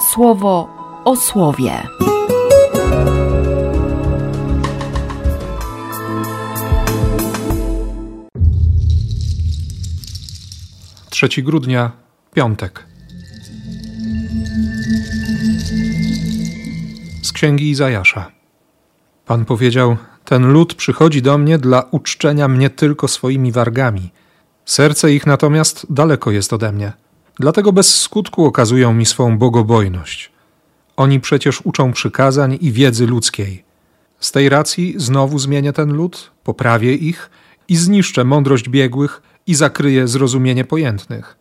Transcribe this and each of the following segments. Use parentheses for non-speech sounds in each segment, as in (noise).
słowo o słowie. 3 grudnia, piątek. Z księgi Izajasza. Pan powiedział: Ten lud przychodzi do mnie dla uczczenia mnie tylko swoimi wargami. Serce ich natomiast daleko jest ode mnie. Dlatego bez skutku okazują mi swą bogobojność. Oni przecież uczą przykazań i wiedzy ludzkiej. Z tej racji znowu zmienię ten lud, poprawię ich i zniszczę mądrość biegłych i zakryję zrozumienie pojętnych.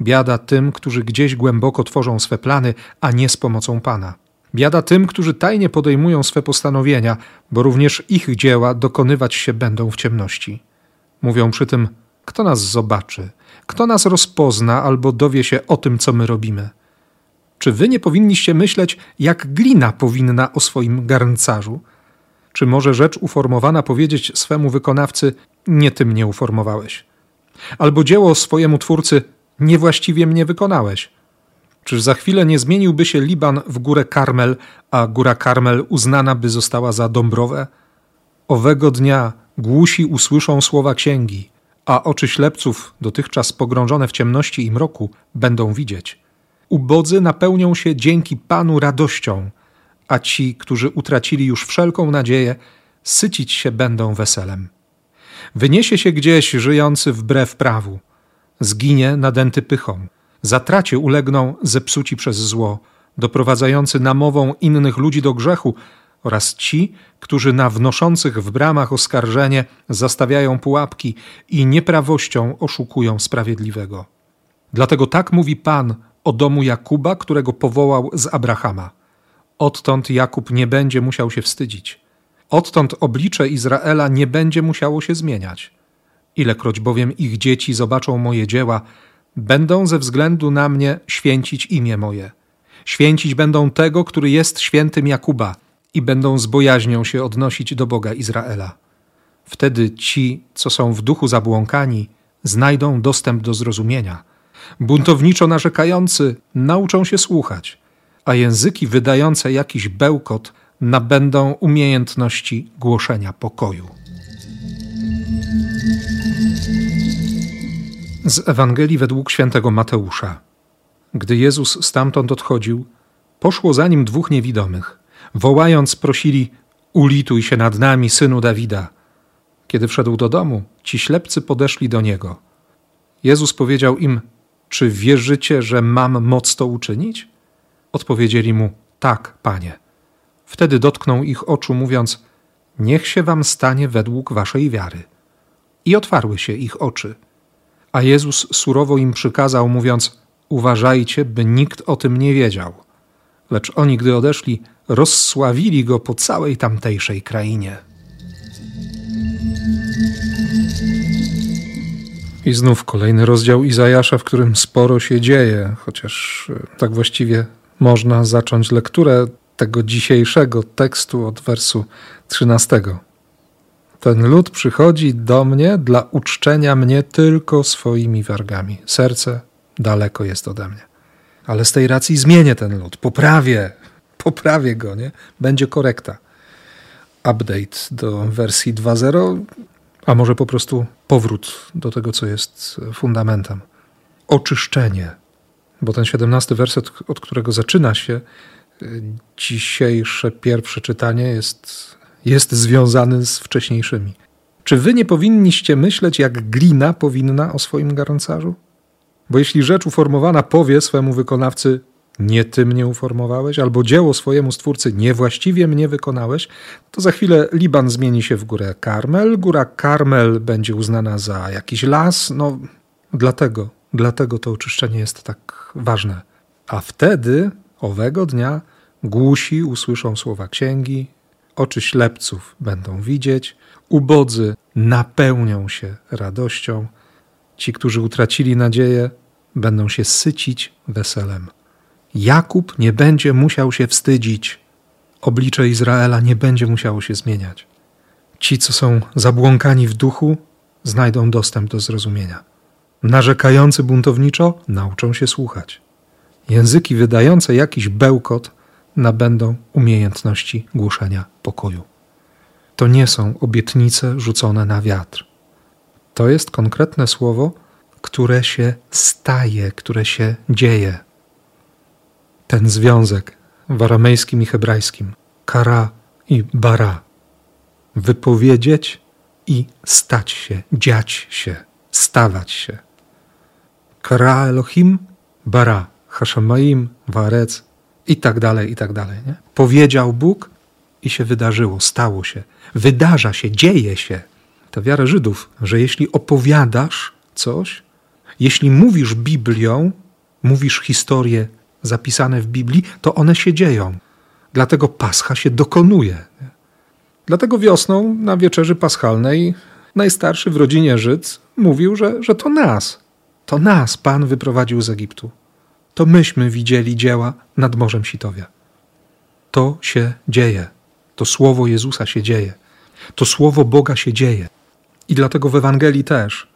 Biada tym, którzy gdzieś głęboko tworzą swe plany, a nie z pomocą Pana. Biada tym, którzy tajnie podejmują swe postanowienia, bo również ich dzieła dokonywać się będą w ciemności. Mówią przy tym, kto nas zobaczy, kto nas rozpozna albo dowie się o tym, co my robimy. Czy wy nie powinniście myśleć, jak glina powinna o swoim garncarzu? Czy może rzecz uformowana powiedzieć swemu wykonawcy, nie ty mnie uformowałeś? Albo dzieło swojemu twórcy, niewłaściwie mnie wykonałeś? Czyż za chwilę nie zmieniłby się Liban w górę Karmel, a góra Karmel uznana by została za Dąbrowę? Owego dnia głusi usłyszą słowa księgi, a oczy ślepców, dotychczas pogrążone w ciemności i mroku, będą widzieć. Ubodzy napełnią się dzięki Panu radością, a ci, którzy utracili już wszelką nadzieję, sycić się będą weselem. Wyniesie się gdzieś żyjący wbrew prawu, zginie nadęty pychą, zatracie ulegną zepsuci przez zło, doprowadzający namową innych ludzi do grzechu oraz ci, którzy na wnoszących w bramach oskarżenie zastawiają pułapki i nieprawością oszukują sprawiedliwego. Dlatego tak mówi Pan o domu Jakuba, którego powołał z Abrahama. Odtąd Jakub nie będzie musiał się wstydzić. Odtąd oblicze Izraela nie będzie musiało się zmieniać. Ilekroć bowiem ich dzieci zobaczą moje dzieła, będą ze względu na mnie święcić imię moje. Święcić będą tego, który jest świętym Jakuba i będą z bojaźnią się odnosić do Boga Izraela. Wtedy ci, co są w duchu zabłąkani, znajdą dostęp do zrozumienia. Buntowniczo narzekający nauczą się słuchać, a języki wydające jakiś bełkot nabędą umiejętności głoszenia pokoju. Z Ewangelii według świętego Mateusza. Gdy Jezus stamtąd odchodził, poszło za nim dwóch niewidomych. Wołając, prosili: Ulituj się nad nami, synu Dawida. Kiedy wszedł do domu, ci ślepcy podeszli do niego. Jezus powiedział im: Czy wierzycie, że mam moc to uczynić? Odpowiedzieli mu: Tak, panie. Wtedy dotknął ich oczu, mówiąc: Niech się wam stanie według waszej wiary. I otwarły się ich oczy. A Jezus surowo im przykazał, mówiąc: Uważajcie, by nikt o tym nie wiedział. Lecz oni, gdy odeszli, rozsławili go po całej tamtejszej krainie. I znów kolejny rozdział Izajasza, w którym sporo się dzieje, chociaż e, tak właściwie można zacząć lekturę tego dzisiejszego tekstu od wersu 13. Ten lud przychodzi do mnie dla uczczenia mnie tylko swoimi wargami. Serce daleko jest ode mnie. Ale z tej racji zmienię ten lud, poprawię, (laughs) poprawię go, nie? Będzie korekta. Update do wersji 2.0, a może po prostu powrót do tego, co jest fundamentem. Oczyszczenie, bo ten 17 werset, od którego zaczyna się y, dzisiejsze pierwsze czytanie, jest, jest związany z wcześniejszymi. Czy wy nie powinniście myśleć, jak glina powinna o swoim garncarzu? Bo jeśli rzecz uformowana powie swemu wykonawcy, nie ty mnie uformowałeś, albo dzieło swojemu stwórcy niewłaściwie mnie wykonałeś, to za chwilę Liban zmieni się w górę Karmel, góra Karmel będzie uznana za jakiś las, no dlatego, dlatego to oczyszczenie jest tak ważne. A wtedy, owego dnia, głusi usłyszą słowa księgi, oczy ślepców będą widzieć, ubodzy napełnią się radością, ci, którzy utracili nadzieję, będą się sycić weselem. Jakub nie będzie musiał się wstydzić. Oblicze Izraela nie będzie musiało się zmieniać. Ci, co są zabłąkani w duchu, znajdą dostęp do zrozumienia. Narzekający buntowniczo nauczą się słuchać. Języki wydające jakiś bełkot nabędą umiejętności głoszenia pokoju. To nie są obietnice rzucone na wiatr. To jest konkretne słowo, które się staje, które się dzieje. Ten związek w aramejskim i hebrajskim, kara i bara, wypowiedzieć i stać się, dziać się, stawać się. Kara Elohim, bara, Hashemaim, Warec i tak dalej, i tak dalej. Nie? Powiedział Bóg i się wydarzyło, stało się, wydarza się, dzieje się. Ta wiara Żydów, że jeśli opowiadasz coś, jeśli mówisz Biblią, mówisz historie zapisane w Biblii, to one się dzieją. Dlatego Pascha się dokonuje. Dlatego wiosną na wieczerzy paschalnej najstarszy w rodzinie Żyd mówił, że, że to nas, to nas Pan wyprowadził z Egiptu. To myśmy widzieli dzieła nad Morzem Sitowia. To się dzieje. To słowo Jezusa się dzieje. To słowo Boga się dzieje. I dlatego w Ewangelii też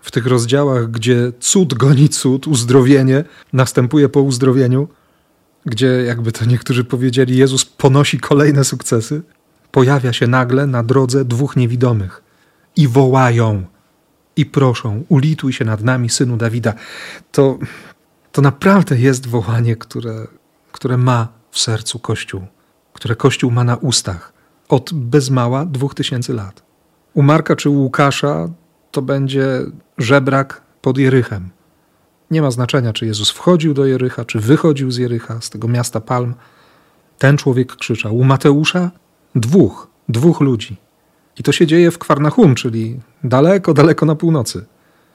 w tych rozdziałach, gdzie cud goni cud, uzdrowienie następuje po uzdrowieniu, gdzie, jakby to niektórzy powiedzieli, Jezus ponosi kolejne sukcesy, pojawia się nagle na drodze dwóch niewidomych i wołają i proszą: Ulituj się nad nami, synu Dawida. To, to naprawdę jest wołanie, które, które ma w sercu Kościół, które Kościół ma na ustach od bez mała dwóch tysięcy lat. U Marka czy u Łukasza to będzie żebrak pod Jerychem. Nie ma znaczenia, czy Jezus wchodził do Jerycha, czy wychodził z Jerycha, z tego miasta Palm. Ten człowiek krzyczał. U Mateusza dwóch, dwóch ludzi. I to się dzieje w Kwarnachum, czyli daleko, daleko na północy.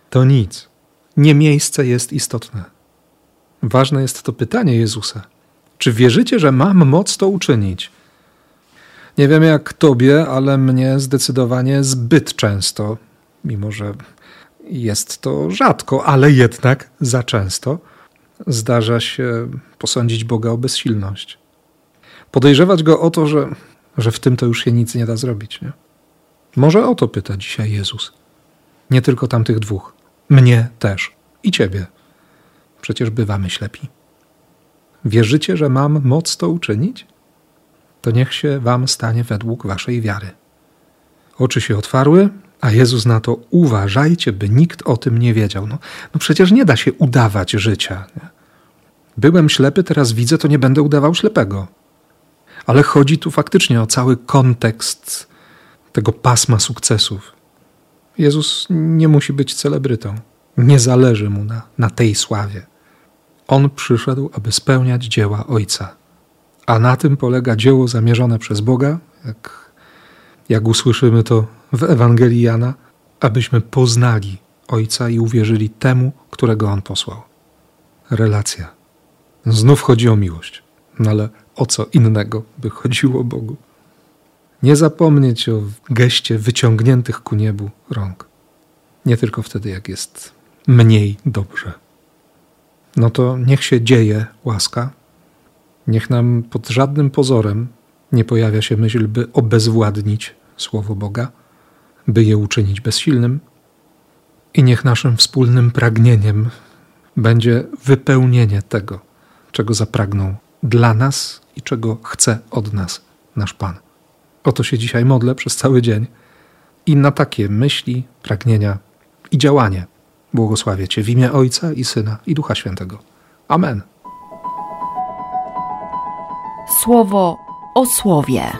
To nic. Nie miejsce jest istotne. Ważne jest to pytanie Jezusa. Czy wierzycie, że mam moc to uczynić? Nie wiem jak tobie, ale mnie zdecydowanie zbyt często mimo że jest to rzadko, ale jednak za często, zdarza się posądzić Boga o bezsilność. Podejrzewać go o to, że, że w tym to już się nic nie da zrobić. Nie? Może o to pyta dzisiaj Jezus. Nie tylko tamtych dwóch. Mnie też. I ciebie. Przecież bywamy ślepi. Wierzycie, że mam moc to uczynić? To niech się wam stanie według waszej wiary. Oczy się otwarły, a Jezus na to uważajcie, by nikt o tym nie wiedział. No, no przecież nie da się udawać życia. Nie? Byłem ślepy, teraz widzę, to nie będę udawał ślepego. Ale chodzi tu faktycznie o cały kontekst tego pasma sukcesów. Jezus nie musi być celebrytą. Nie zależy mu na, na tej sławie. On przyszedł, aby spełniać dzieła Ojca. A na tym polega dzieło zamierzone przez Boga, jak, jak usłyszymy to w Ewangelii Jana, abyśmy poznali Ojca i uwierzyli temu, którego On posłał. Relacja. Znów chodzi o miłość, no ale o co innego by chodziło Bogu? Nie zapomnieć o geście wyciągniętych ku niebu rąk. Nie tylko wtedy, jak jest mniej dobrze. No to niech się dzieje łaska, niech nam pod żadnym pozorem nie pojawia się myśl, by obezwładnić Słowo Boga, by je uczynić bezsilnym. I niech naszym wspólnym pragnieniem będzie wypełnienie tego, czego zapragnął dla nas i czego chce od nas nasz Pan. Oto się dzisiaj modlę przez cały dzień i na takie myśli, pragnienia i działanie błogosławię Cię w imię Ojca i Syna i Ducha Świętego. Amen. Słowo o słowie.